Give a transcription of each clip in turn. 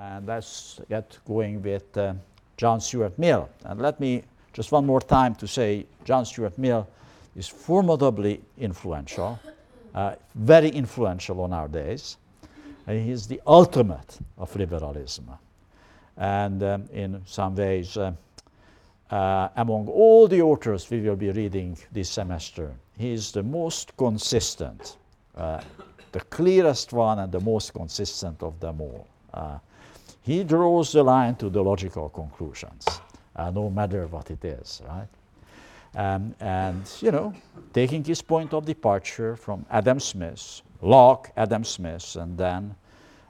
And let's get going with uh, John Stuart Mill. And let me just one more time to say John Stuart Mill is formidably influential, uh, very influential on our days. And he is the ultimate of liberalism. And um, in some ways, uh, uh, among all the authors we will be reading this semester, he is the most consistent, uh, the clearest one, and the most consistent of them all. He draws the line to the logical conclusions, uh, no matter what it is, right? Um, and, you know, taking his point of departure from Adam Smith, Locke, Adam Smith, and then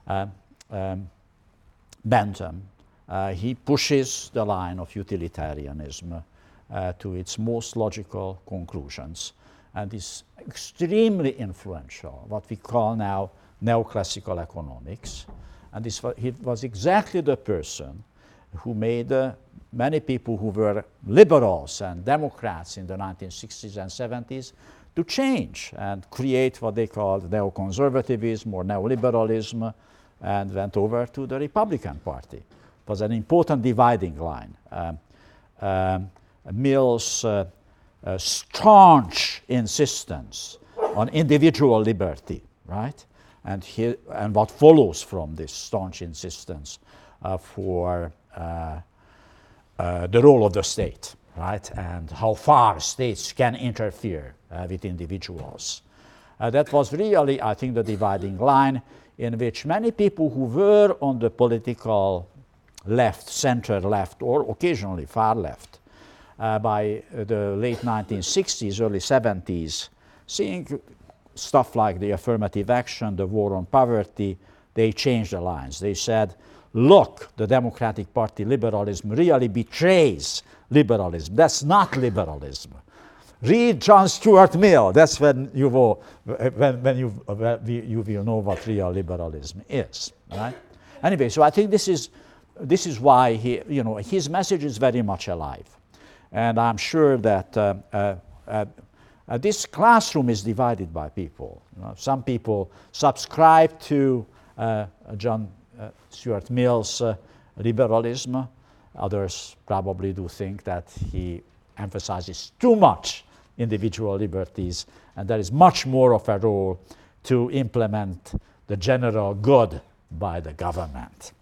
uh, um, Bentham, uh, he pushes the line of utilitarianism uh, to its most logical conclusions and is extremely influential, what we call now neoclassical economics. And this was, he was exactly the person who made uh, many people who were liberals and Democrats in the 1960s and 70s to change and create what they called neoconservatism or neoliberalism and went over to the Republican Party. It was an important dividing line. Um, um, Mill's uh, uh, staunch insistence on individual liberty, right? And, and what follows from this staunch insistence uh, for uh, uh, the role of the state, right? And how far states can interfere uh, with individuals. that was really, I think, the dividing line in which many people who were on the political left, center left, or occasionally far left, uh, by the late 1960s, early 70s, seeing stuff like the affirmative action, the war on poverty, they changed the lines. They said, look, the Democratic Party liberalism really betrays liberalism. That's not liberalism. Read John Stuart Mill. That's when you will, when, when you, you will know what real liberalism is. Right? Anyway, so I think this is, this is why he, you know, his message is very much alive. And I'm sure that uh, uh, uh, uh, this classroom is divided by people. You know, some people subscribe to uh, John uh, Stuart Mill's liberalism. Others probably do think that he emphasizes too much individual liberties, and there is much more of a role to implement the general good by the government.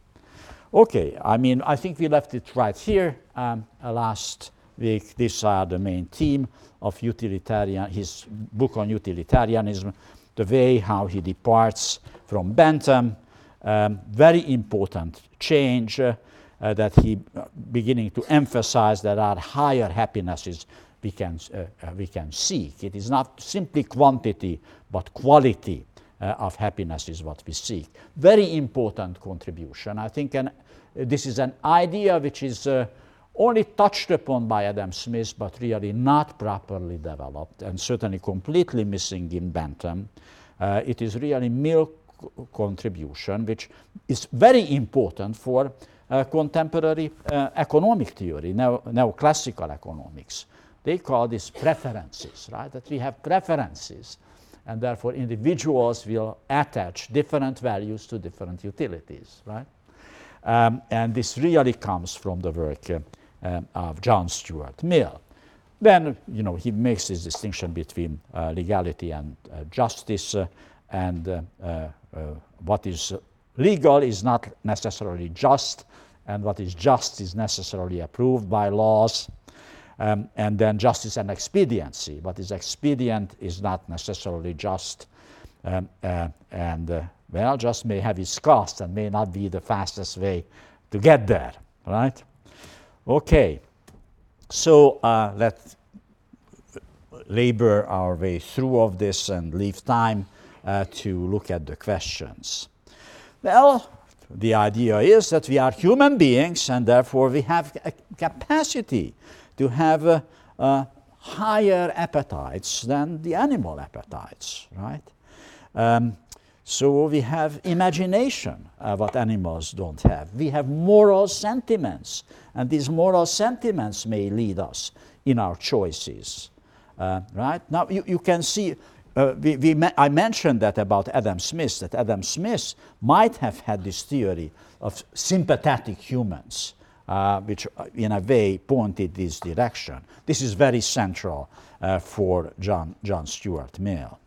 Okay, I mean, I think we left it right here. Um, last week, these are the main theme of utilitarian, his book on utilitarianism, the way how he departs from Bentham. Um, very important change uh, uh, that he uh, beginning to emphasize there are higher happinesses we can, uh, uh, we can seek. It is not simply quantity, but quality of happiness is what we seek. Very important contribution. I think an, this is an idea which is only touched upon by Adam Smith, but really not properly developed, and certainly completely missing in Bentham. Uh, it is really Mill contribution, which is very important for uh, contemporary uh, economic theory, neo- neoclassical economics. They call this preferences, right? That we have preferences, and therefore individuals will attach different values to different utilities, right? Um, and this really comes from the work uh, um, of John Stuart Mill. Then, you know, he makes this distinction between uh, legality and uh, justice, uh, and what is legal is not necessarily just, and what is just is necessarily approved by laws. Um, and then justice and expediency. What is expedient is not necessarily just, um, uh, and uh, well, just may have its cost and may not be the fastest way to get there, right? Okay, so uh, let's labor our way through of this and leave time uh, to look at the questions. Well, the idea is that we are human beings and therefore we have a capacity to have uh, uh, higher appetites than the animal appetites, right? Um, so we have imagination, uh, what animals don't have. We have moral sentiments, and these moral sentiments may lead us in our choices. Uh, right? Now, you, you can see uh, we, we I mentioned that about Adam Smith, that Adam Smith might have had this theory of sympathetic humans, uh, which uh, in a way pointed this direction. This is very central uh, for John, John Stuart Mill.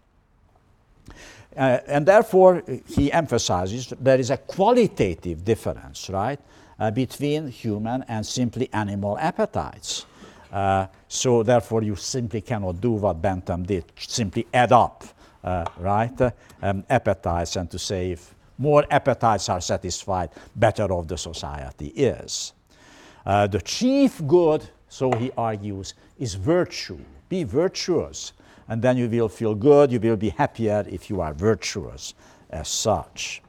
Uh, and therefore, he emphasizes there is a qualitative difference, right, uh, between human and simply animal appetites. Uh, so therefore, you simply cannot do what Bentham did, simply add up, uh, right, um, appetites, and to say if more appetites are satisfied, better off the society is. Uh, the chief good, so he argues, is virtue. Be virtuous and then you will feel good, you will be happier if you are virtuous as such.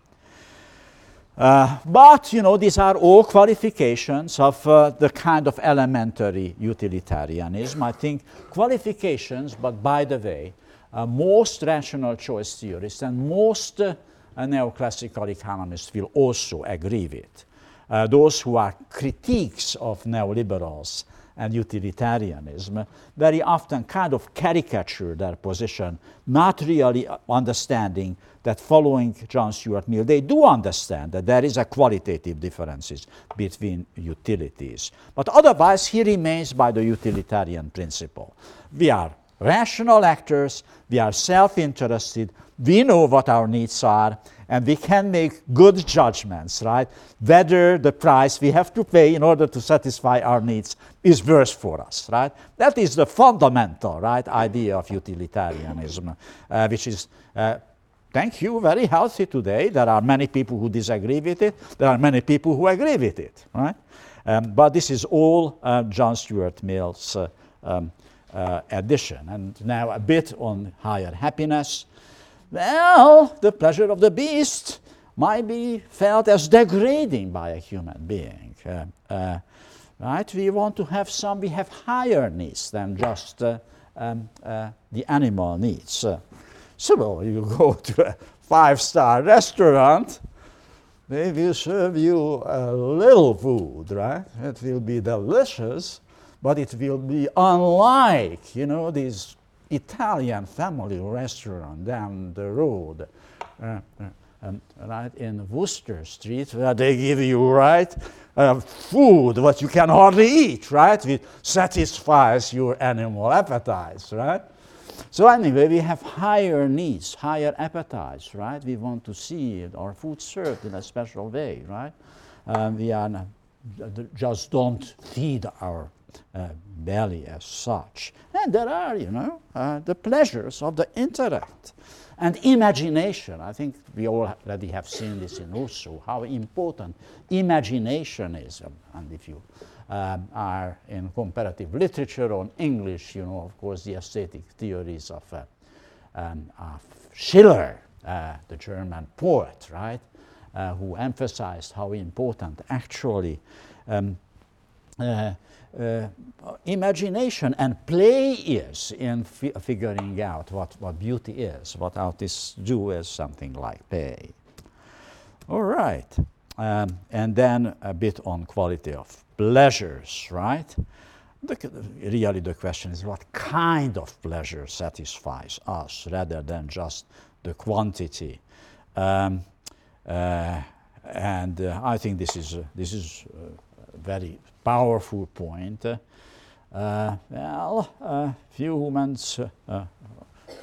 Uh, but, you know, these are all qualifications of uh, the kind of elementary utilitarianism. I think qualifications, but by the way, uh, most rational choice theorists and most uh, neoclassical economists will also agree with. Uh, those who are critiques of neoliberals and utilitarianism very often kind of caricature their position, not really understanding that following John Stuart Mill, they do understand that there is a qualitative differences between utilities. But otherwise, he remains by the utilitarian principle. We are rational actors, we are self-interested, we know what our needs are, and we can make good judgments, right? Whether the price we have to pay in order to satisfy our needs is worth for us, right? That is the fundamental, right, idea of utilitarianism, uh, which is, uh, thank you, very healthy today. There are many people who disagree with it. There are many people who agree with it, right? Um, but this is all uh, John Stuart Mill's uh, um, uh, addition. And now a bit on higher happiness. Well, the pleasure of the beast might be felt as degrading by a human being. Uh, uh, right? We want to have some, we have higher needs than just uh, um, uh, the animal needs. Uh, so, well, you go to a five star restaurant, they will serve you a little food, right? It will be delicious, but it will be unlike, you know, these Italian family restaurant down the road, uh, uh, right in Wooster Street, where they give you right uh, food what you can hardly eat, right? It satisfies your animal appetites, right? So anyway, we have higher needs, higher appetites, right? We want to see our food served in a special way, right? Um, we are just don't feed our belly as such. And there are, you know, uh, the pleasures of the intellect and imagination. I think we all already have seen this in Rousseau, how important imagination is. And if you um, are in comparative literature on English, you know, of course, the aesthetic theories of, uh, um, of Schiller, uh, the German poet, right, uh, who emphasized how important actually um, uh, imagination and play is in fi figuring out what, what beauty is, what artists do is something like play. All right. Um, and then a bit on quality of pleasures, right? The, really, the question is what kind of pleasure satisfies us rather than just the quantity. Um, uh, and uh, I think this is, this is uh, very powerful point. Uh, well, uh, few humans uh,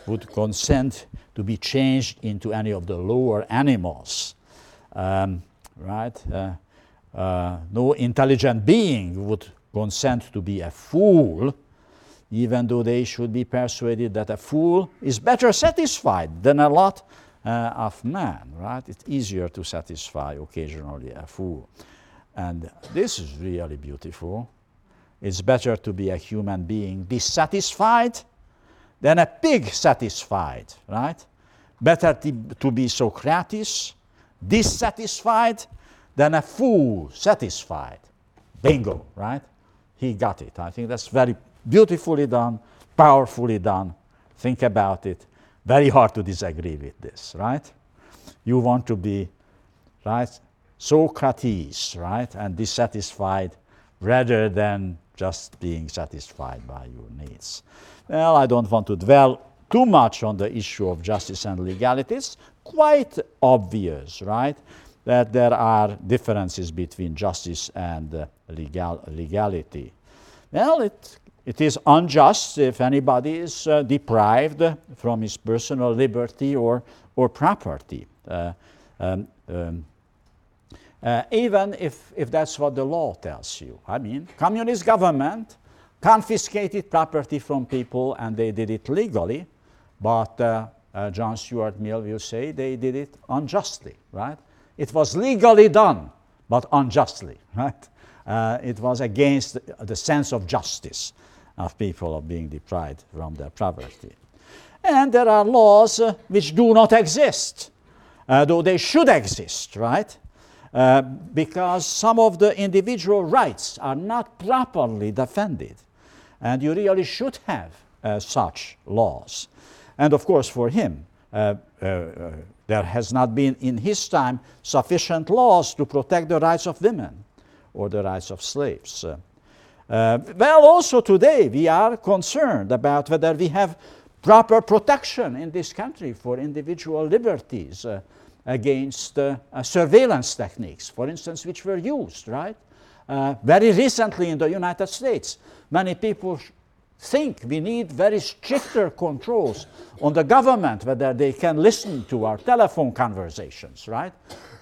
would consent to be changed into any of the lower animals, um, right? no intelligent being would consent to be a fool, even though they should be persuaded that a fool is better satisfied than a lot uh, of men, right? It's easier to satisfy occasionally a fool. And this is really beautiful. It's better to be a human being dissatisfied than a pig satisfied, right? Better to be Socrates, dissatisfied, than a fool satisfied. Bingo, right? He got it. I think that's very beautifully done, powerfully done. Think about it. Very hard to disagree with this, right? You want to be, right? Socrates, right? And dissatisfied rather than just being satisfied by your needs. Well, I don't want to dwell too much on the issue of justice and legality. It's quite obvious, right, that there are differences between justice and uh, legal, legality. Well, it, it is unjust if anybody is uh, deprived from his personal liberty or, or property. Uh, um, um, uh, even if, if that's what the law tells you. I mean, communist government confiscated property from people and they did it legally, but uh, uh, John Stuart Mill will say they did it unjustly, right? It was legally done, but unjustly, right? Uh, it was against the, sense of justice of people of being deprived from their property. And there are laws uh, which do not exist, uh, though they should exist, right? Uh, because some of the individual rights are not properly defended. And you really should have uh, such laws. And of course, for him, uh, uh, there has not been in his time sufficient laws to protect the rights of women or the rights of slaves. Uh, well, also today we are concerned about whether we have proper protection in this country for individual liberties uh, against uh, uh surveillance techniques, for instance, which were used, right? Uh, very recently in the United States, many people think we need very stricter controls on the government, whether they can listen to our telephone conversations, right?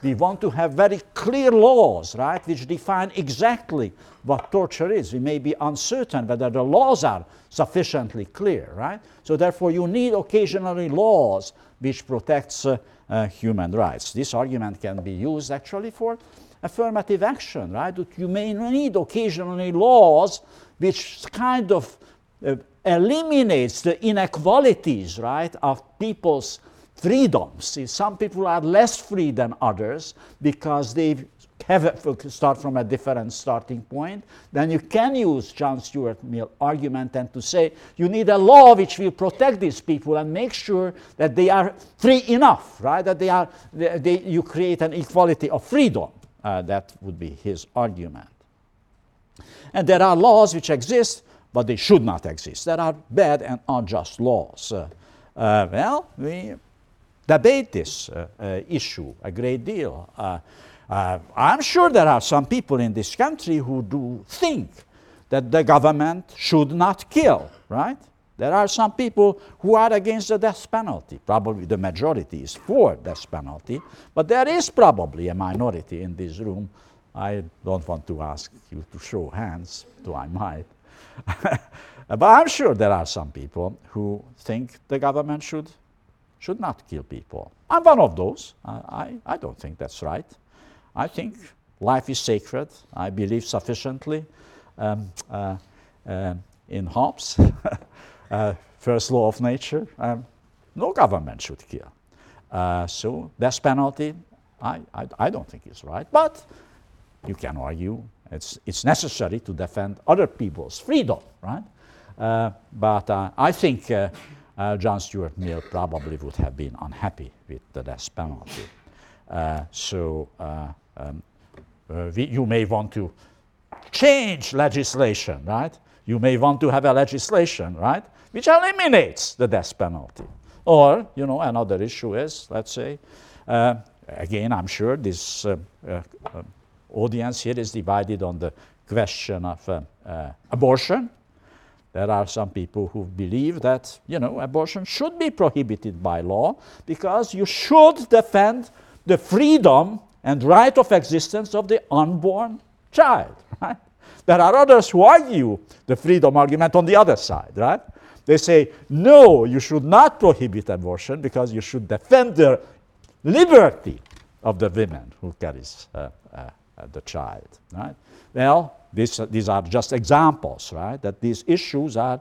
We want to have very clear laws, right, which define exactly what torture is. We may be uncertain whether the laws are sufficiently clear, right? So therefore, you need occasionally laws which protects uh, uh, human rights. This argument can be used actually for affirmative action, right? You may need occasionally laws which kind of uh, eliminates the inequalities, right, of people's freedoms. See, some people are less free than others because they have a, start from a different starting point. Then you can use John Stuart Mill argument and to say you need a law which will protect these people and make sure that they are free enough, right? That they are, they, they, you create an equality of freedom. Uh, that would be his argument. And there are laws which exist, but they should not exist. There are bad and unjust laws. Uh, uh, well, we debate this uh, uh, issue a great deal. Uh, I'm sure there are some people in this country who do think that the government should not kill, right? There are some people who are against the death penalty. Probably the majority is for death penalty, but there is probably a minority in this room. I don't want to ask you to show hands, though I might. but I'm sure there are some people who think the government should should not kill people. I'm one of those. I, I, I don't think that's right. I think life is sacred. I believe sufficiently um, uh, uh, in Hobbes, uh, first law of nature. Um, no government should kill. Uh, so death penalty, I, I, I don't think is right. But you can argue it's, it's necessary to defend other people's freedom, right? Uh, but uh, I think uh, John Stuart Mill probably would have been unhappy with the death penalty. Uh, so uh, um, uh, we, you may want to change legislation, right? You may want to have a legislation, right, which eliminates the death penalty. Or, you know, another issue is, let's say, uh, again, I'm sure this uh, audience here is divided on the question of abortion there are some people who believe that, you know, abortion should be prohibited by law because you should defend the freedom and right of existence of the unborn child, right? There are others who argue the freedom argument on the other side, right? They say, no, you should not prohibit abortion because you should defend the liberty of the women who carries uh, uh, the child, right? Well, this, these are just examples, right? That these issues are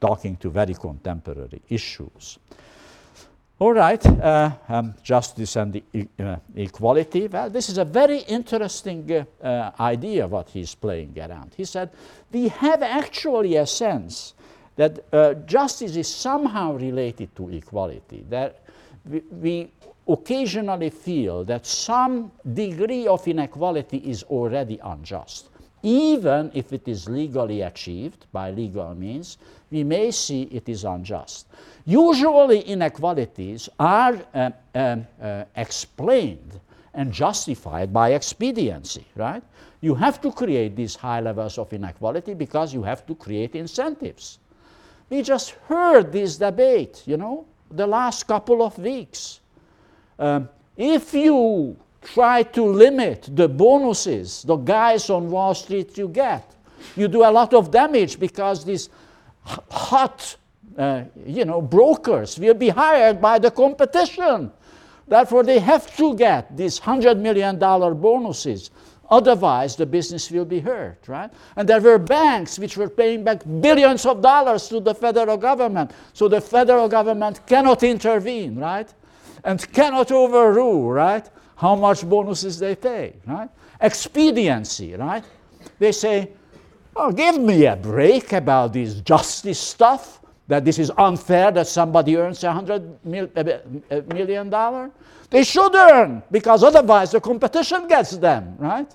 talking to very contemporary issues. All right, uh, um, justice and e uh, equality. Well, this is a very interesting uh, uh, idea what he's playing around. He said, we have actually a sense that uh, justice is somehow related to equality, that we, we occasionally feel that some degree of inequality is already unjust even if it is legally achieved by legal means, we may see it is unjust. Usually, inequalities are uh, um, uh, explained and justified by expediency, right? You have to create these high levels of inequality because you have to create incentives. We just heard this debate, you know, the last couple of weeks. Um, if you try to limit the bonuses the guys on Wall Street you get, you do a lot of damage because these hot, uh, you know, brokers will be hired by the competition. Therefore, they have to get these $100 million bonuses. Otherwise, the business will be hurt, right? And there were banks which were paying back billions of dollars to the federal government. So the federal government cannot intervene, right? And cannot overrule, right? How much bonuses they pay, right? Expediency, right? They say, oh, give me a break about this justice stuff, that this is unfair that somebody earns a hundred mil, a million dollar. They should earn, because otherwise the competition gets them, right?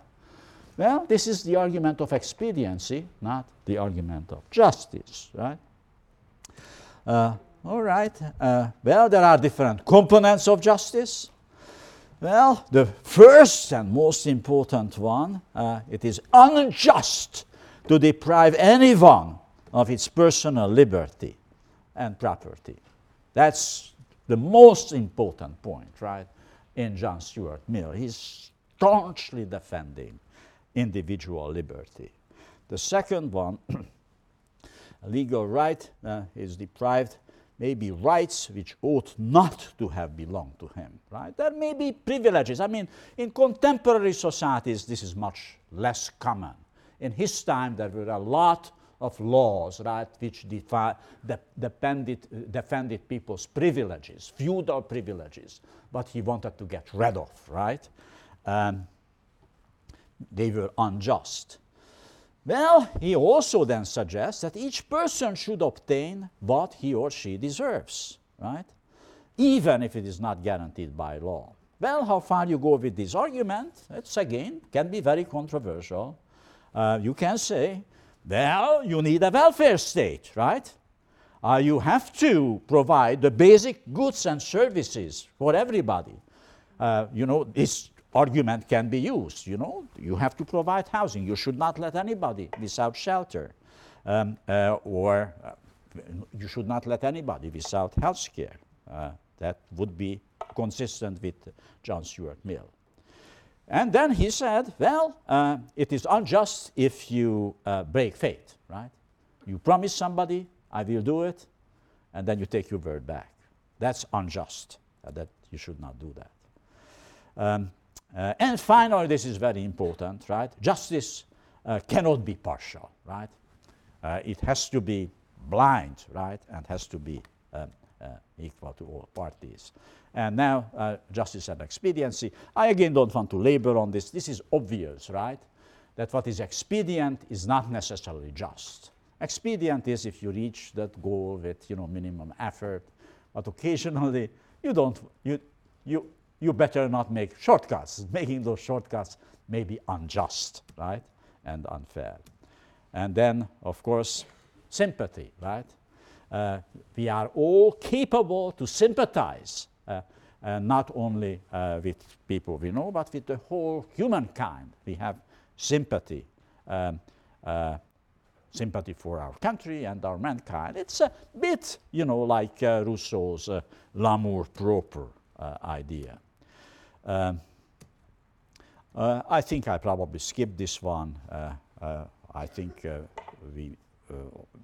Well, this is the argument of expediency, not the argument of justice, right? Uh, all right. Uh, well, there are different components of justice. Well, the first and most important one, uh, it is unjust to deprive anyone of its personal liberty and property. That's the most important point, right, in John Stuart Mill. He's staunchly defending individual liberty. The second one, legal right, uh, is deprived maybe rights which ought not to have belonged to him, right? There may be privileges. I mean, in contemporary societies, this is much less common. In his time, there were a lot of laws, right, which defi- de- depended, defended people's privileges, feudal privileges, but he wanted to get rid of, right? Um, they were unjust. Well, he also then suggests that each person should obtain what he or she deserves, right? Even if it is not guaranteed by law. Well, how far you go with this argument, it's again can be very controversial. Uh, you can say, well, you need a welfare state, right? Uh, you have to provide the basic goods and services for everybody. Uh, you know, this argument can be used. You know, you have to provide housing. You should not let anybody without shelter, um, uh, or uh, you should not let anybody without health care. Uh, that would be consistent with John Stuart Mill. And then he said, well, uh, it is unjust if you uh, break faith, right? You promise somebody, I will do it, and then you take your word back. That's unjust. Uh, that you should not do that. Um, uh, and finally, this is very important, right? Justice uh, cannot be partial, right? Uh, it has to be blind, right? And has to be um, uh, equal to all parties. And now, uh, justice and expediency. I again don't want to labor on this. This is obvious, right? That what is expedient is not necessarily just. Expedient is if you reach that goal with you know minimum effort, but occasionally you don't you you you better not make shortcuts. Making those shortcuts may be unjust, right, and unfair. And then, of course, sympathy, right? Uh, we are all capable to sympathize, uh, uh, not only uh, with people we know, but with the whole humankind. We have sympathy, um, uh, sympathy for our country and our mankind. It's a bit, you know, like uh, Rousseau's l'amour propre idea. Um, uh, I think I probably skipped this one. Uh, uh, I think uh, we, uh,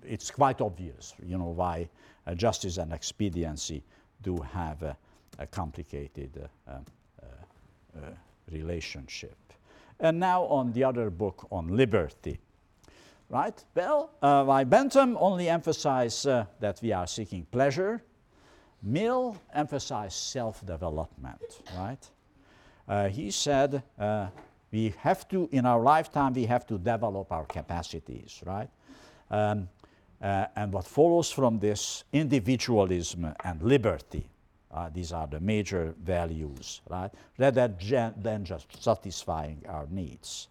it's quite obvious, you know, why uh, justice and expediency do have a, a complicated relationship. And now on the other book on liberty. Right? Well, why Bentham only emphasized that we are seeking pleasure, Mill emphasized self-development, right? Uh, he said, uh, we have to, in our lifetime, we have to develop our capacities, right? Um, uh, and what follows from this, individualism and liberty. These are the major values, right? Rather than just satisfying our needs.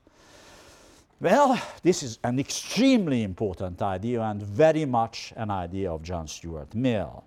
Well, this is an extremely important idea and very much an idea of John Stuart Mill.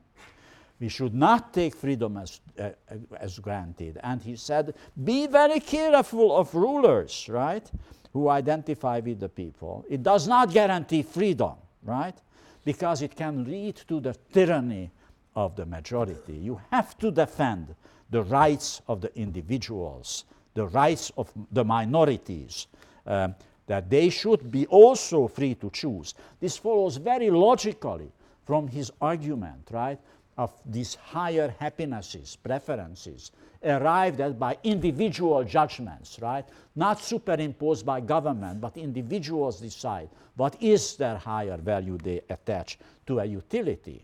We should not take freedom as, uh, as granted. And he said, be very careful of rulers, right, who identify with the people. It does not guarantee freedom, right, because it can lead to the tyranny of the majority. You have to defend the rights of the individuals, the rights of the minorities. Um, that they should be also free to choose. This follows very logically from his argument, right, of these higher happinesses, preferences, arrived at by individual judgments, right? Not superimposed by government, but individuals decide what is their higher value they attach to a utility.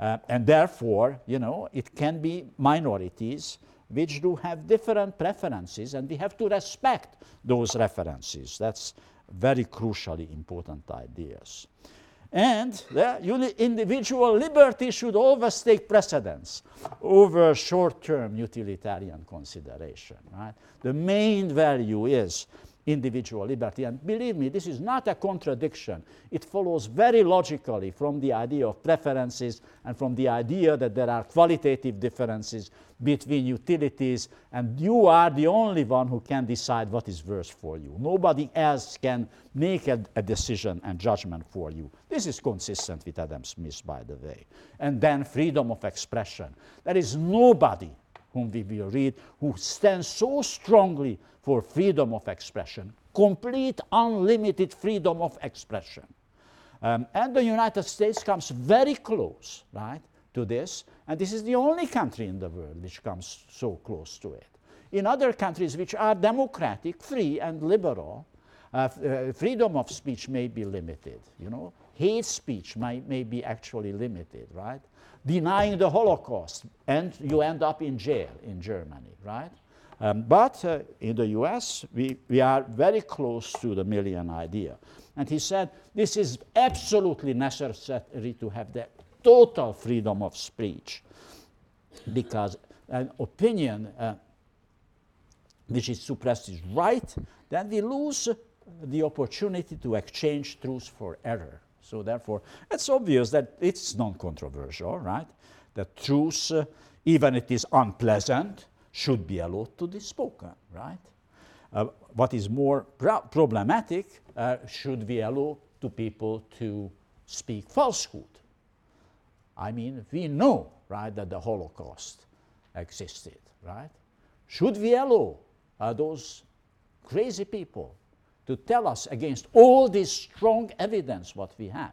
Uh, and therefore, you know, it can be minorities which do have different preferences, and we have to respect those references. That's very crucially important ideas. And the individual liberty should always take precedence over short term utilitarian consideration. Right? The main value is individual liberty. And believe me, this is not a contradiction. It follows very logically from the idea of preferences and from the idea that there are qualitative differences between utilities, and you are the only one who can decide what is worse for you. Nobody else can make a, a decision and judgment for you. This is consistent with Adam Smith, by the way. And then freedom of expression. There is nobody whom we will read, who stands so strongly for freedom of expression, complete unlimited freedom of expression. Um, and the United States comes very close, right, to this, and this is the only country in the world which comes so close to it. In other countries which are democratic, free, and liberal, uh, uh, freedom of speech may be limited. You know, hate speech may, may be actually limited, right? denying the Holocaust, and you end up in jail in Germany, right? Um, but uh, in the US, we, we are very close to the Millian idea. And he said, this is absolutely necessary to have the total freedom of speech because an opinion uh, which is suppressed is right, then we lose the opportunity to exchange truth for error. So therefore, it's obvious that it's non-controversial, right? That truth, uh, even it is unpleasant, should be allowed to be spoken, right? Uh, what is more pro problematic, uh, should we allow to people to speak falsehood? I mean, we know, right, that the Holocaust existed, right? Should we allow uh, those crazy people to tell us against all this strong evidence what we have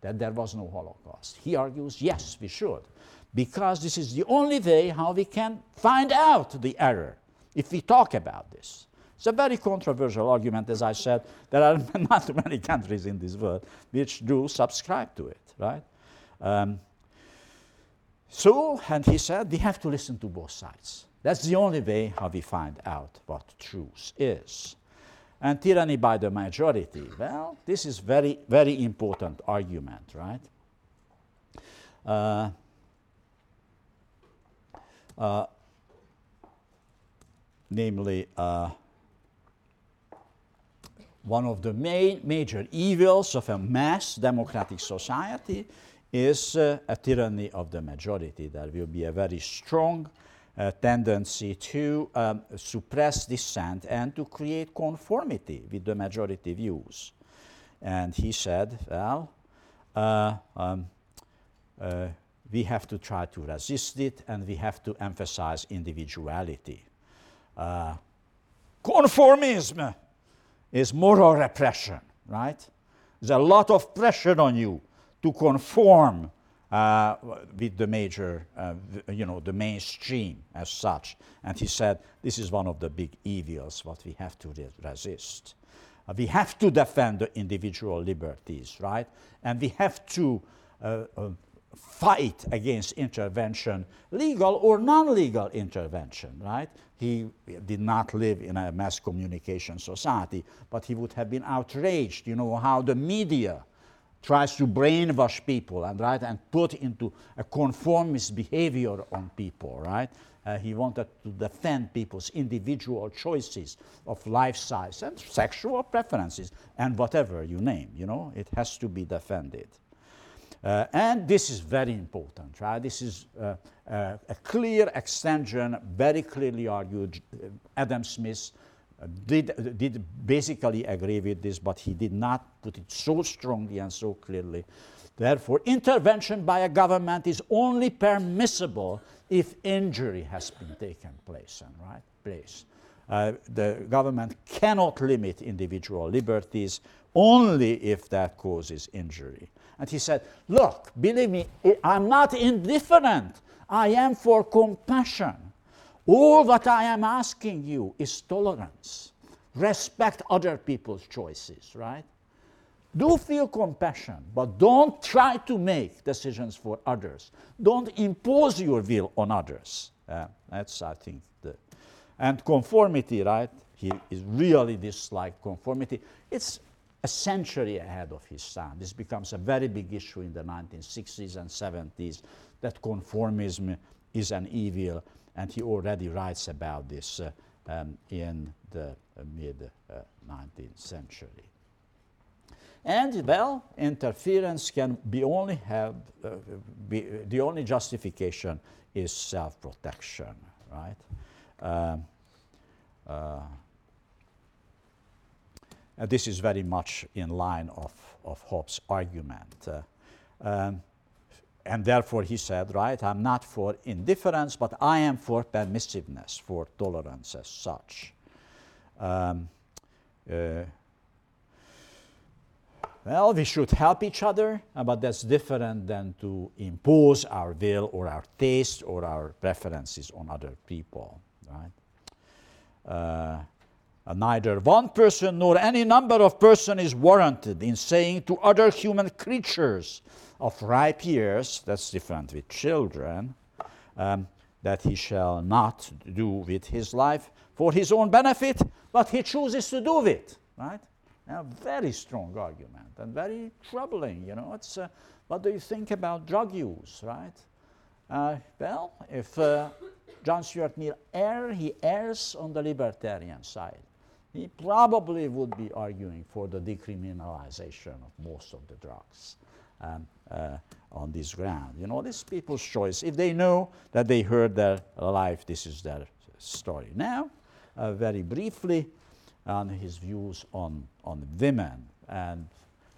that there was no Holocaust. He argues, yes, we should, because this is the only way how we can find out the error if we talk about this. It's a very controversial argument, as I said. There are not many countries in this world which do subscribe to it, right? Um, so, and he said, we have to listen to both sides. That's the only way how we find out what truth is and tyranny by the majority. Well, this is very, very important argument, right? Uh, uh, namely, uh, one of the main major evils of a mass democratic society is uh, a tyranny of the majority. There will be a very strong tendency to um, suppress dissent and to create conformity with the majority views. And he said, well, uh, um, uh, we have to try to resist it and we have to emphasize individuality. Uh, conformism is moral repression, right? There's a lot of pressure on you to conform uh, with the major, uh, you know, the mainstream as such. And he said, this is one of the big evils what we have to re resist. Uh, we have to defend the individual liberties, right? And we have to uh, uh, fight against intervention, legal or non-legal intervention, right? He did not live in a mass communication society, but he would have been outraged, you know, how the media tries to brainwash people and right and put into a conformist behavior on people, right? Uh, he wanted to defend people's individual choices of life size and sexual preferences and whatever you name, you know, it has to be defended. Uh, and this is very important, right? This is uh, uh, a clear extension, very clearly argued. Uh, Adam Smith did, did basically agree with this, but he did not put it so strongly and so clearly. Therefore, intervention by a government is only permissible if injury has been taken place and right place. Uh, the government cannot limit individual liberties only if that causes injury. And he said, Look, believe me, I'm not indifferent. I am for compassion. All that I am asking you is tolerance. Respect other people's choices, right? Do feel compassion, but don't try to make decisions for others. Don't impose your will on others. Uh, that's, I think, the. And conformity, right? He is really dislike conformity. It's a century ahead of his time. This becomes a very big issue in the 1960s and 70s that conformism is an evil and he already writes about this uh, um, in the uh, mid 19th century. And well, interference can be only have uh, be, the only justification is self-protection, right? Um, uh, this is very much in line of, of Hobbes' argument. Uh, um, and therefore he said, right, I'm not for indifference, but I am for permissiveness, for tolerance as such. Um, uh, well, we should help each other, uh, but that's different than to impose our will or our taste or our preferences on other people, right? Uh, neither one person nor any number of persons is warranted in saying to other human creatures of ripe years, that's different with children, um, that he shall not do with his life for his own benefit, but he chooses to do it, right? A very strong argument and very troubling, you know. It's, uh, what do you think about drug use, right? Uh, well, if uh, John Stuart Mill err, he errs on the libertarian side he probably would be arguing for the decriminalization of most of the drugs um, uh, on this ground. You know, this people's choice. If they know that they heard their life, this is their story. Now, uh, very briefly, on his views on, on women. And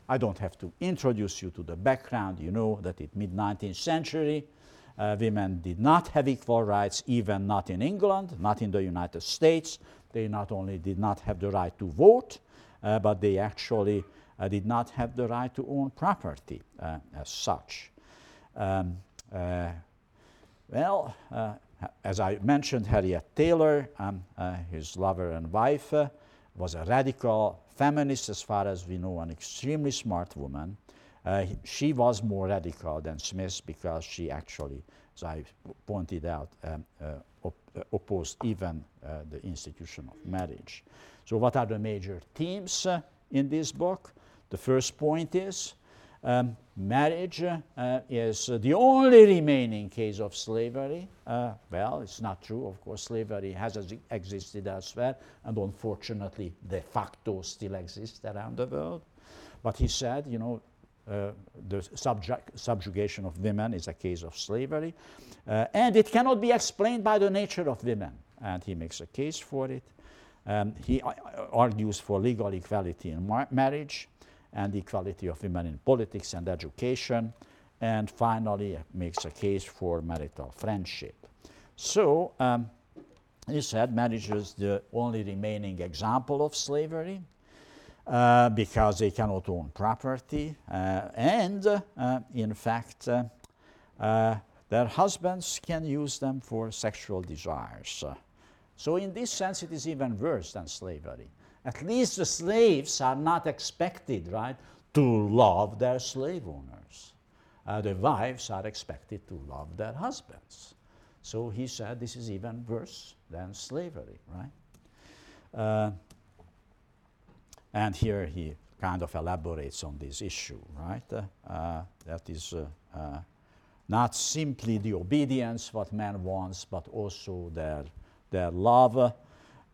I don't have to introduce you to the background. You know that in mid-19th century, uh, women did not have equal rights, even not in England, not in the United States. They not only did not have the right to vote, uh, but they actually uh, did not have the right to own property uh, as such. Um, uh, well, uh, as I mentioned, Harriet Taylor, um, his lover and wife, was a radical feminist, as far as we know, an extremely smart woman. Uh, she was more radical than Smith because she actually, as I pointed out, um, uh, op uh, opposed even uh, the institution of marriage. So, what are the major themes uh, in this book? The first point is um, marriage uh, is uh, the only remaining case of slavery. Uh, well, it's not true. Of course, slavery has existed elsewhere, and unfortunately, de facto still exists around the world. But he said, you know, uh, the subjugation of women is a case of slavery, uh, and it cannot be explained by the nature of women. And he makes a case for it. Um, he uh, argues for legal equality in mar marriage and equality of women in politics and education, and finally makes a case for marital friendship. So um, he said marriage is the only remaining example of slavery. Uh, because they cannot own property, uh, and uh, in fact, uh, uh, their husbands can use them for sexual desires. so, in this sense, it is even worse than slavery. At least the slaves are not expected, right, to love their slave owners. the wives are expected to love their husbands. So he said this is even worse than slavery, right? And here he kind of elaborates on this issue, right? Uh, that is not simply the obedience what man wants, but also their, their love.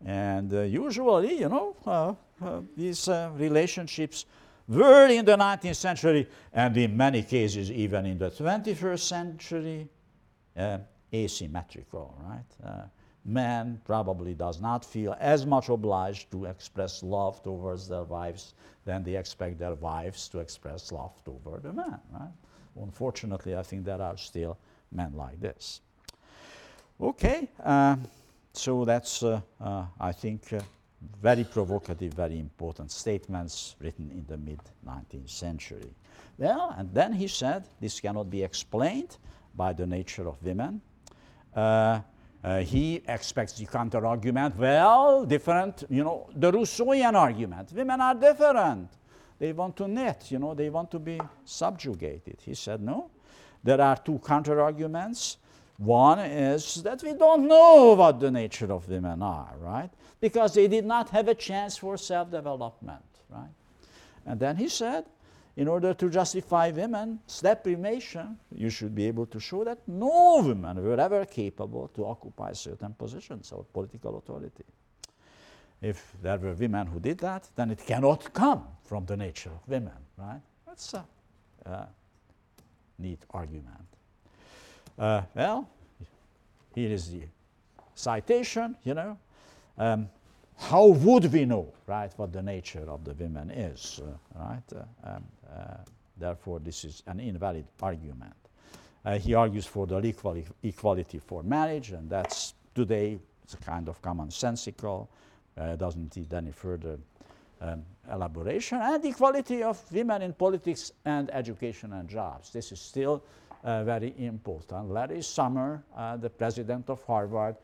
And uh, usually, you know, uh, uh, these relationships were in the 19th century, and in many cases, even in the 21st century, asymmetrical, right? Man probably does not feel as much obliged to express love towards their wives than they expect their wives to express love toward the man, right? Unfortunately, I think there are still men like this. Okay, uh, so that's, uh, uh, I think, uh, very provocative, very important statements written in the mid 19th century. Well, and then he said this cannot be explained by the nature of women. Uh, he expects the counter argument, well, different, you know, the Rousseauian argument. Women are different. They want to knit, you know, they want to be subjugated. He said, no. There are two counter arguments. One is that we don't know what the nature of women are, right? Because they did not have a chance for self development, right? And then he said, in order to justify women's deprivation, you should be able to show that no women were ever capable to occupy certain positions of political authority. If there were women who did that, then it cannot come from the nature of women, right? That's a neat argument. Uh, well, here is the citation, you know. Um, how would we know, right, what the nature of the women is, uh, right? Uh, um, therefore, this is an invalid argument. Uh, he argues for the equality, equality for marriage, and that's today it's a kind of commonsensical, uh, doesn't need any further um, elaboration, and equality of women in politics and education and jobs. This is still uh, very important. Larry Summers, uh, the president of Harvard,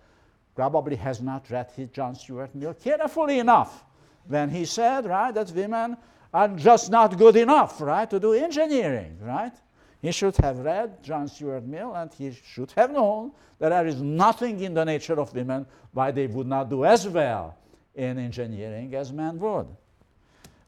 probably has not read his John Stuart Mill carefully enough when he said, right, that women are just not good enough, right, to do engineering, right? He should have read John Stuart Mill and he should have known that there is nothing in the nature of women why they would not do as well in engineering as men would.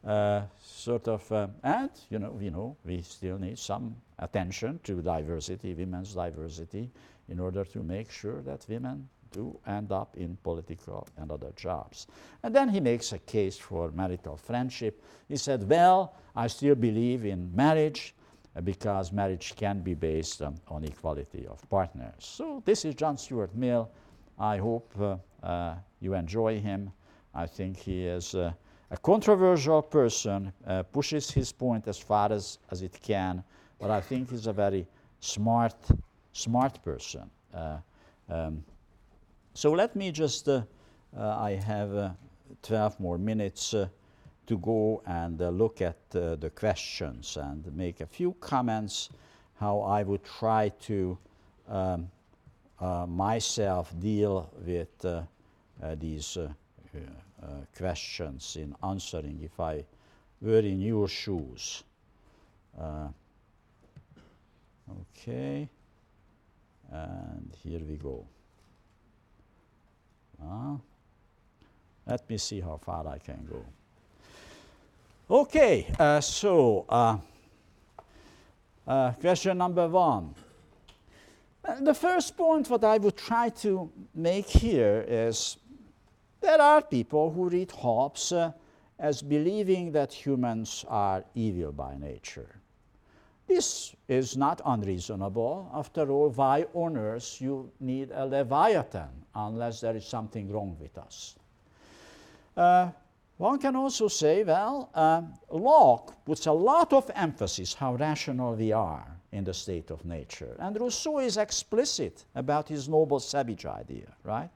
Uh, sort of, uh, and you know, we know we still need some attention to diversity, women's diversity, in order to make sure that women do end up in political and other jobs. And then he makes a case for marital friendship. He said, Well, I still believe in marriage uh, because marriage can be based um, on equality of partners. So, this is John Stuart Mill. I hope uh, uh, you enjoy him. I think he is uh, a controversial person, uh, pushes his point as far as, as it can, but I think he's a very smart, smart person. Uh, um, so let me just, uh, uh, I have uh, 12 more minutes to go and look at the questions and make a few comments how I would try to um, myself deal with these questions in answering if I were in your shoes. Uh, okay, and here we go. Let me see how far I can go. Okay, uh, so uh, uh question number one. Uh, the first point what I would try to make here is there are people who read Hobbes uh, as believing that humans are evil by nature. This is not unreasonable. After all, why on earth you need a Leviathan unless there is something wrong with us? Uh, one can also say, well, uh, Locke puts a lot of emphasis how rational we are in the state of nature. And Rousseau is explicit about his noble savage idea, right?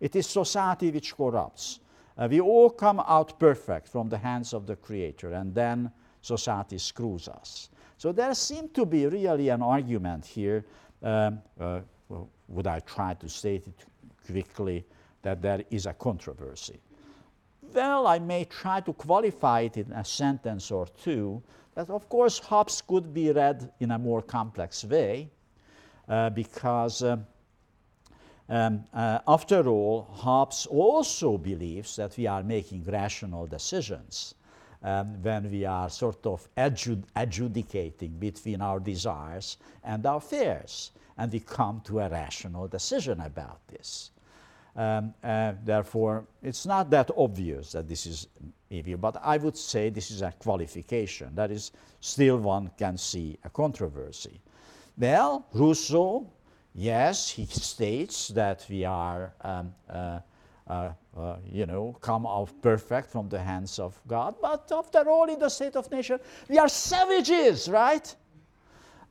It is society which corrupts. Uh, we all come out perfect from the hands of the Creator, and then society screws us. So there seemed to be really an argument here. Um, uh, well, would I try to state it quickly that there is a controversy? Well, I may try to qualify it in a sentence or two. That, of course, Hobbes could be read in a more complex way uh, because, uh, um, uh, after all, Hobbes also believes that we are making rational decisions um, when we are sort of adjud- adjudicating between our desires and our fears, and we come to a rational decision about this. Um, uh, therefore, it's not that obvious that this is evil, but I would say this is a qualification. That is, still one can see a controversy. Well, Rousseau, yes, he states that we are, um, uh, uh, uh, you know, come out perfect from the hands of God, but after all, in the state of nature, we are savages, right?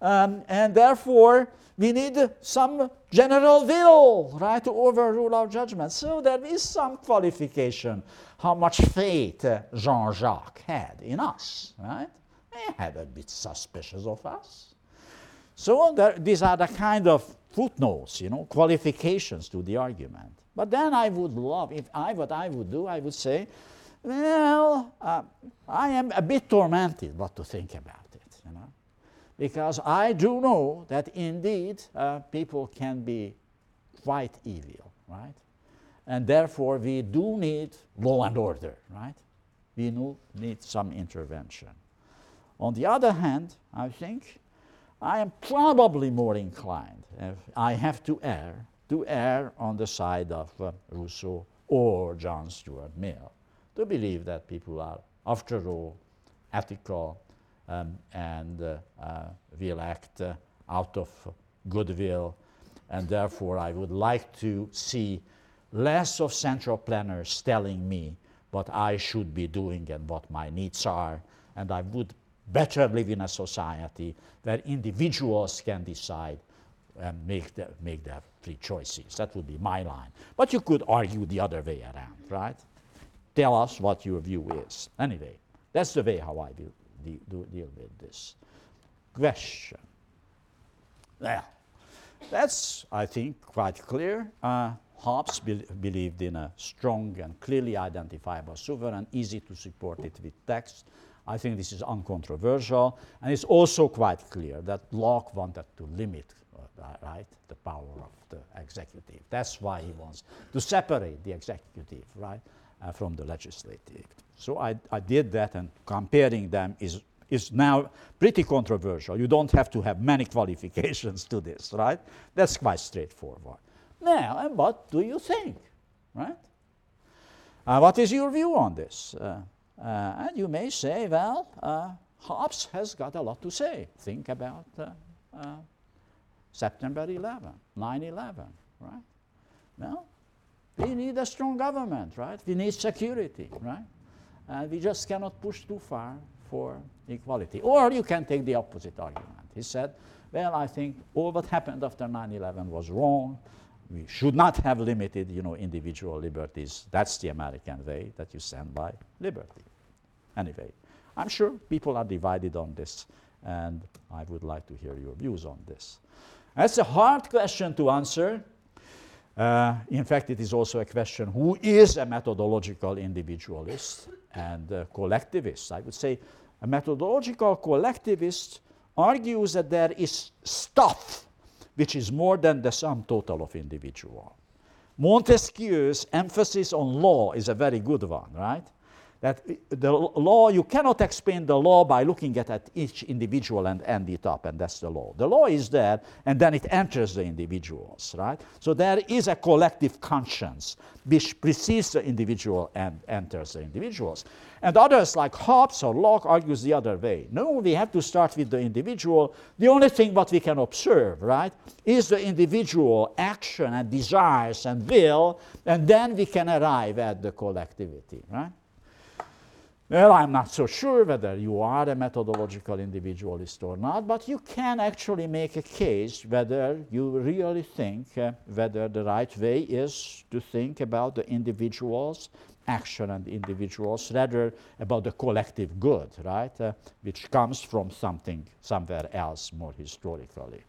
Um, and therefore, we need some general will, right, to overrule our judgment. So there is some qualification how much faith Jean Jacques had in us, right? He had a bit suspicious of us. So there, these are the kind of footnotes, you know, qualifications to the argument. But then I would love, if I, what I would do, I would say, well, uh, I am a bit tormented what to think about because I do know that indeed uh, people can be quite evil, right? And therefore, we do need law and order, right? We need some intervention. On the other hand, I think I am probably more inclined, if I have to err, to err on the side of uh, Rousseau or John Stuart Mill, to believe that people are, after all, ethical um, and uh, uh, will act uh, out of goodwill. And therefore, I would like to see less of central planners telling me what I should be doing and what my needs are. And I would better live in a society where individuals can decide and make, make their free choices. That would be my line. But you could argue the other way around, right? Tell us what your view is. Anyway, that's the way how I view de do deal with this question. Now, that's, I think, quite clear. Uh, Hobbes be believed in a strong and clearly identifiable sovereign, easy to support it with text. I think this is uncontroversial. And it's also quite clear that Locke wanted to limit uh, right, the power of the executive. That's why he wants to separate the executive, right, uh, from the legislative. So I, I did that, and comparing them is, is now pretty controversial. You don't have to have many qualifications to this, right? That's quite straightforward. Now, and what do you think, right? Uh, what is your view on this? Uh, uh, and you may say, well, uh, Hobbes has got a lot to say. Think about uh, uh, September 11, 9 11, right? Well, we need a strong government, right? We need security, right? And we just cannot push too far for equality. Or you can take the opposite argument. He said, well, I think all what happened after 9-11 was wrong. We should not have limited, you know, individual liberties. That's the American way, that you stand by liberty. Anyway, I'm sure people are divided on this, and I would like to hear your views on this. That's a hard question to answer, uh, in fact, it is also a question who is a methodological individualist and a collectivist? I would say a methodological collectivist argues that there is stuff which is more than the sum total of individual. Montesquieu's emphasis on law is a very good one, right? That the law, you cannot explain the law by looking at, at each individual and end it up, and that's the law. The law is there, and then it enters the individuals, right? So there is a collective conscience which precedes the individual and enters the individuals. And others like Hobbes or Locke argues the other way. No, we have to start with the individual. The only thing what we can observe, right, is the individual action and desires and will, and then we can arrive at the collectivity, right? Well, I'm not so sure whether you are a methodological individualist or not, but you can actually make a case whether you really think uh, whether the right way is to think about the individual's action and individuals rather about the collective good, right, uh, which comes from something somewhere else more historically.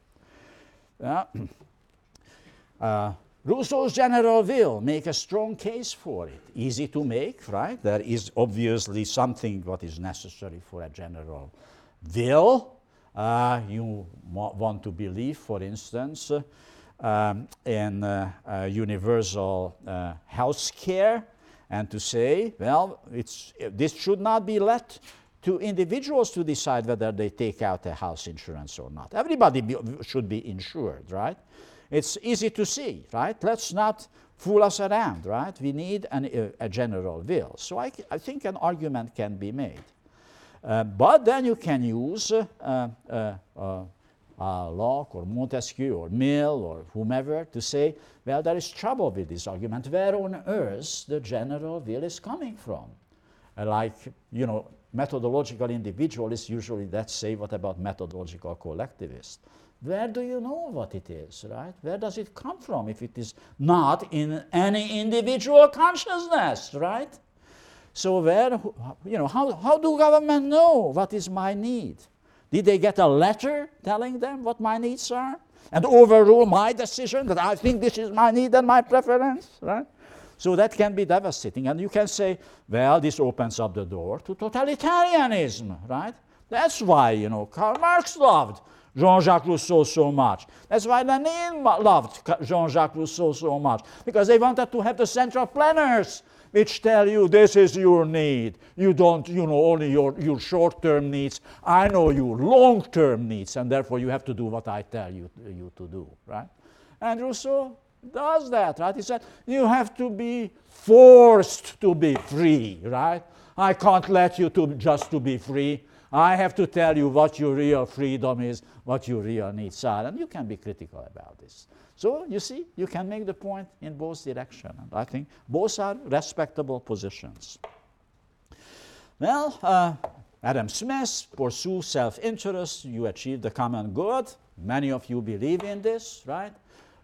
Uh, uh Rousseau's general will make a strong case for it. Easy to make, right? There is obviously something what is necessary for a general will. Uh, you want to believe, for instance, um, in uh, uh, universal uh, health care and to say, well, it's, this should not be left to individuals to decide whether they take out a house insurance or not. Everybody be, should be insured, right? It's easy to see, right? Let's not fool us around, right? We need an, a, a, general will. So I, I, think an argument can be made. Uh, but then you can use uh, uh, uh uh, Locke or Montesquieu or Mill or whomever to say, well, there is trouble with this argument. Where on earth the general will is coming from? Uh, like, you know, methodological individualists usually that say, what about methodological collectivists? Where do you know what it is, right? Where does it come from if it is not in any individual consciousness, right? So where, you know, how, how do government know what is my need? Did they get a letter telling them what my needs are? And overrule my decision that I think this is my need and my preference, right? So that can be devastating. And you can say, well, this opens up the door to totalitarianism, right? That's why, you know, Karl Marx loved Jean-Jacques Rousseau so much. That's why Lenin loved Jean-Jacques Rousseau so much, because they wanted to have the central planners which tell you this is your need. You don't, you know, only your, your short-term needs. I know your long-term needs, and therefore you have to do what I tell you, you to do, right? And Rousseau does that, right? He said, you have to be forced to be free, right? I can't let you to just to be free. I have to tell you what your real freedom is, what your real needs are, and you can be critical about this. So you see, you can make the point in both directions. And I think both are respectable positions. Well, uh, Adam Smith pursues self-interest. You achieve the common good. Many of you believe in this, right?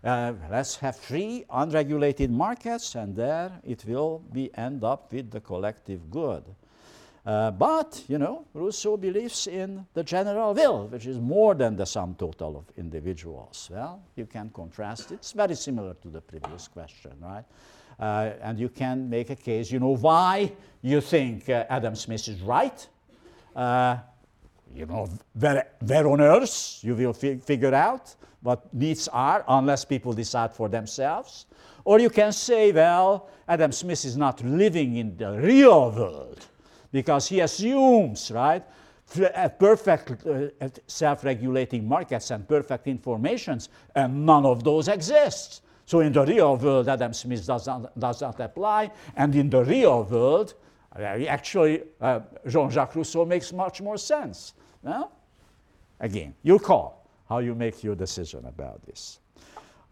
Uh, let's have free, unregulated markets, and there it will be end up with the collective good. Uh, but, you know, Rousseau believes in the general will, which is more than the sum total of individuals. Well, you can contrast. It's very similar to the previous question, right? Uh, and you can make a case, you know, why you think uh, Adam Smith is right. Uh, you know, where, where on earth you will fi figure out what needs are unless people decide for themselves. Or you can say, well, Adam Smith is not living in the real world because he assumes, right, perfect uh, self-regulating markets and perfect informations, and none of those exist. So in the real world, Adam Smith does not, does not apply, and in the real world, uh, actually, uh, Jean-Jacques Rousseau makes much more sense. Well, again, you call how you make your decision about this.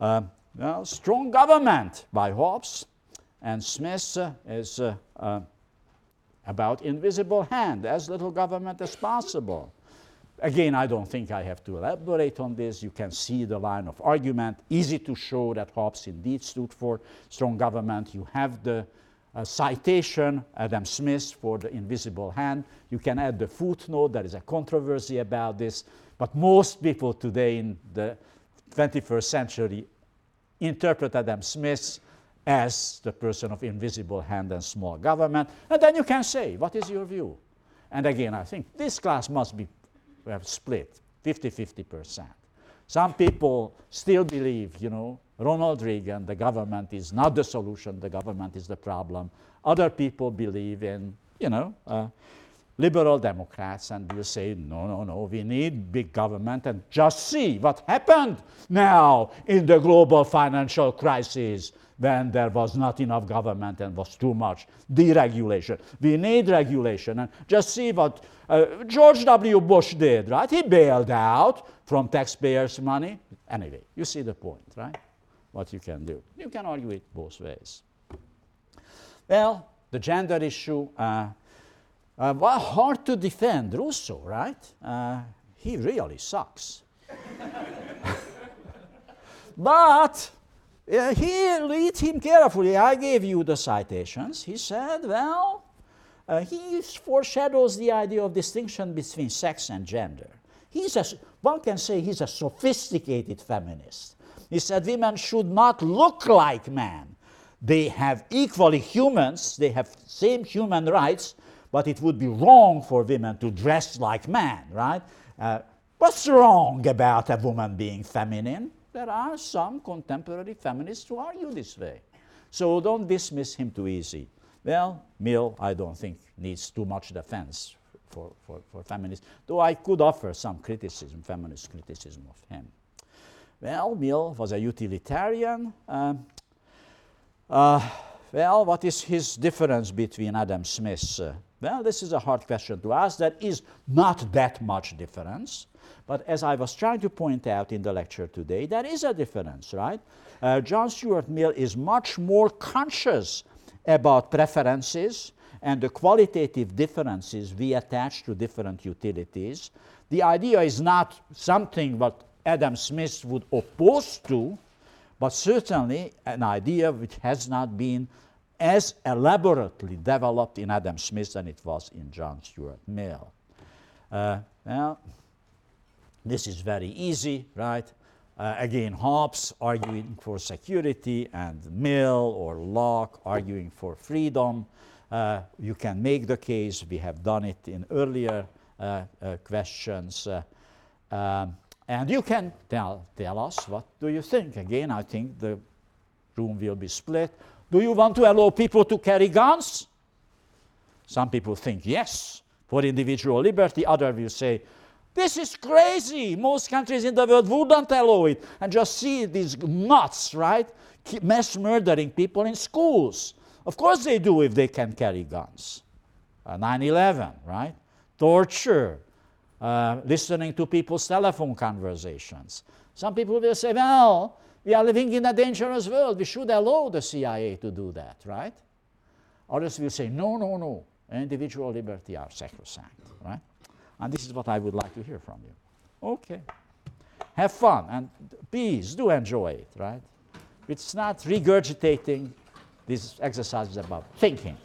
Uh, well, strong government by Hobbes, and Smith uh, is uh, about invisible hand, as little government as possible. Again, I don't think I have to elaborate on this. You can see the line of argument. Easy to show that Hobbes indeed stood for strong government. You have the uh, citation, Adam Smith, for the invisible hand. You can add the footnote. There is a controversy about this. But most people today in the 21st century interpret Adam Smith as the person of invisible hand and small government. And then you can say, what is your view? And again, I think this class must be split 50 50%. Some people still believe, you know, Ronald Reagan, the government is not the solution, the government is the problem. Other people believe in, you know, uh, liberal Democrats and will say, no, no, no, we need big government and just see what happened now in the global financial crisis when there was not enough government and was too much deregulation. We need regulation. And just see what uh, George W. Bush did, right? He bailed out from taxpayers' money. Anyway, you see the point, right? What you can do. You can argue it both ways. Well, the gender issue, uh, uh, well, hard to defend Rousseau, right? Uh, he really sucks. but uh, he read him carefully. I gave you the citations. He said, well, uh, he foreshadows the idea of distinction between sex and gender. He's a, one can say he's a sophisticated feminist. He said women should not look like men. They have equally humans, they have same human rights, but it would be wrong for women to dress like men, right? Uh, what's wrong about a woman being feminine? There are some contemporary feminists who argue this way. So don't dismiss him too easy. Well, Mill, I don't think, needs too much defense for, for, for feminists, though I could offer some criticism, feminist criticism of him. Well, Mill was a utilitarian. Um, uh, well, what is his difference between Adam Smith? Uh, well, this is a hard question to ask. There is not that much difference. But as I was trying to point out in the lecture today, there is a difference, right? Uh, John Stuart Mill is much more conscious about preferences and the qualitative differences we attach to different utilities. The idea is not something what Adam Smith would oppose to, but certainly an idea which has not been as elaborately developed in Adam Smith than it was in John Stuart Mill. Uh, well, this is very easy, right? Uh, again, Hobbes arguing for security, and Mill or Locke arguing for freedom. Uh, you can make the case, we have done it in earlier uh, uh questions. Uh, um, and you can tell, tell us what do you think. Again, I think the room will be split. Do you want to allow people to carry guns? Some people think yes, for individual liberty. Others will say, this is crazy. Most countries in the world wouldn't allow it. And just see these nuts, right? Mass murdering people in schools. Of course they do if they can carry guns. Uh, 9 11, right? Torture, uh, listening to people's telephone conversations. Some people will say, well, we are living in a dangerous world. We should allow the CIA to do that, right? Others will say, no, no, no. Individual liberty are sacrosanct, right? And this is what I would like to hear from you. Okay. Have fun and please do enjoy it, right? It's not regurgitating, these exercises is about thinking.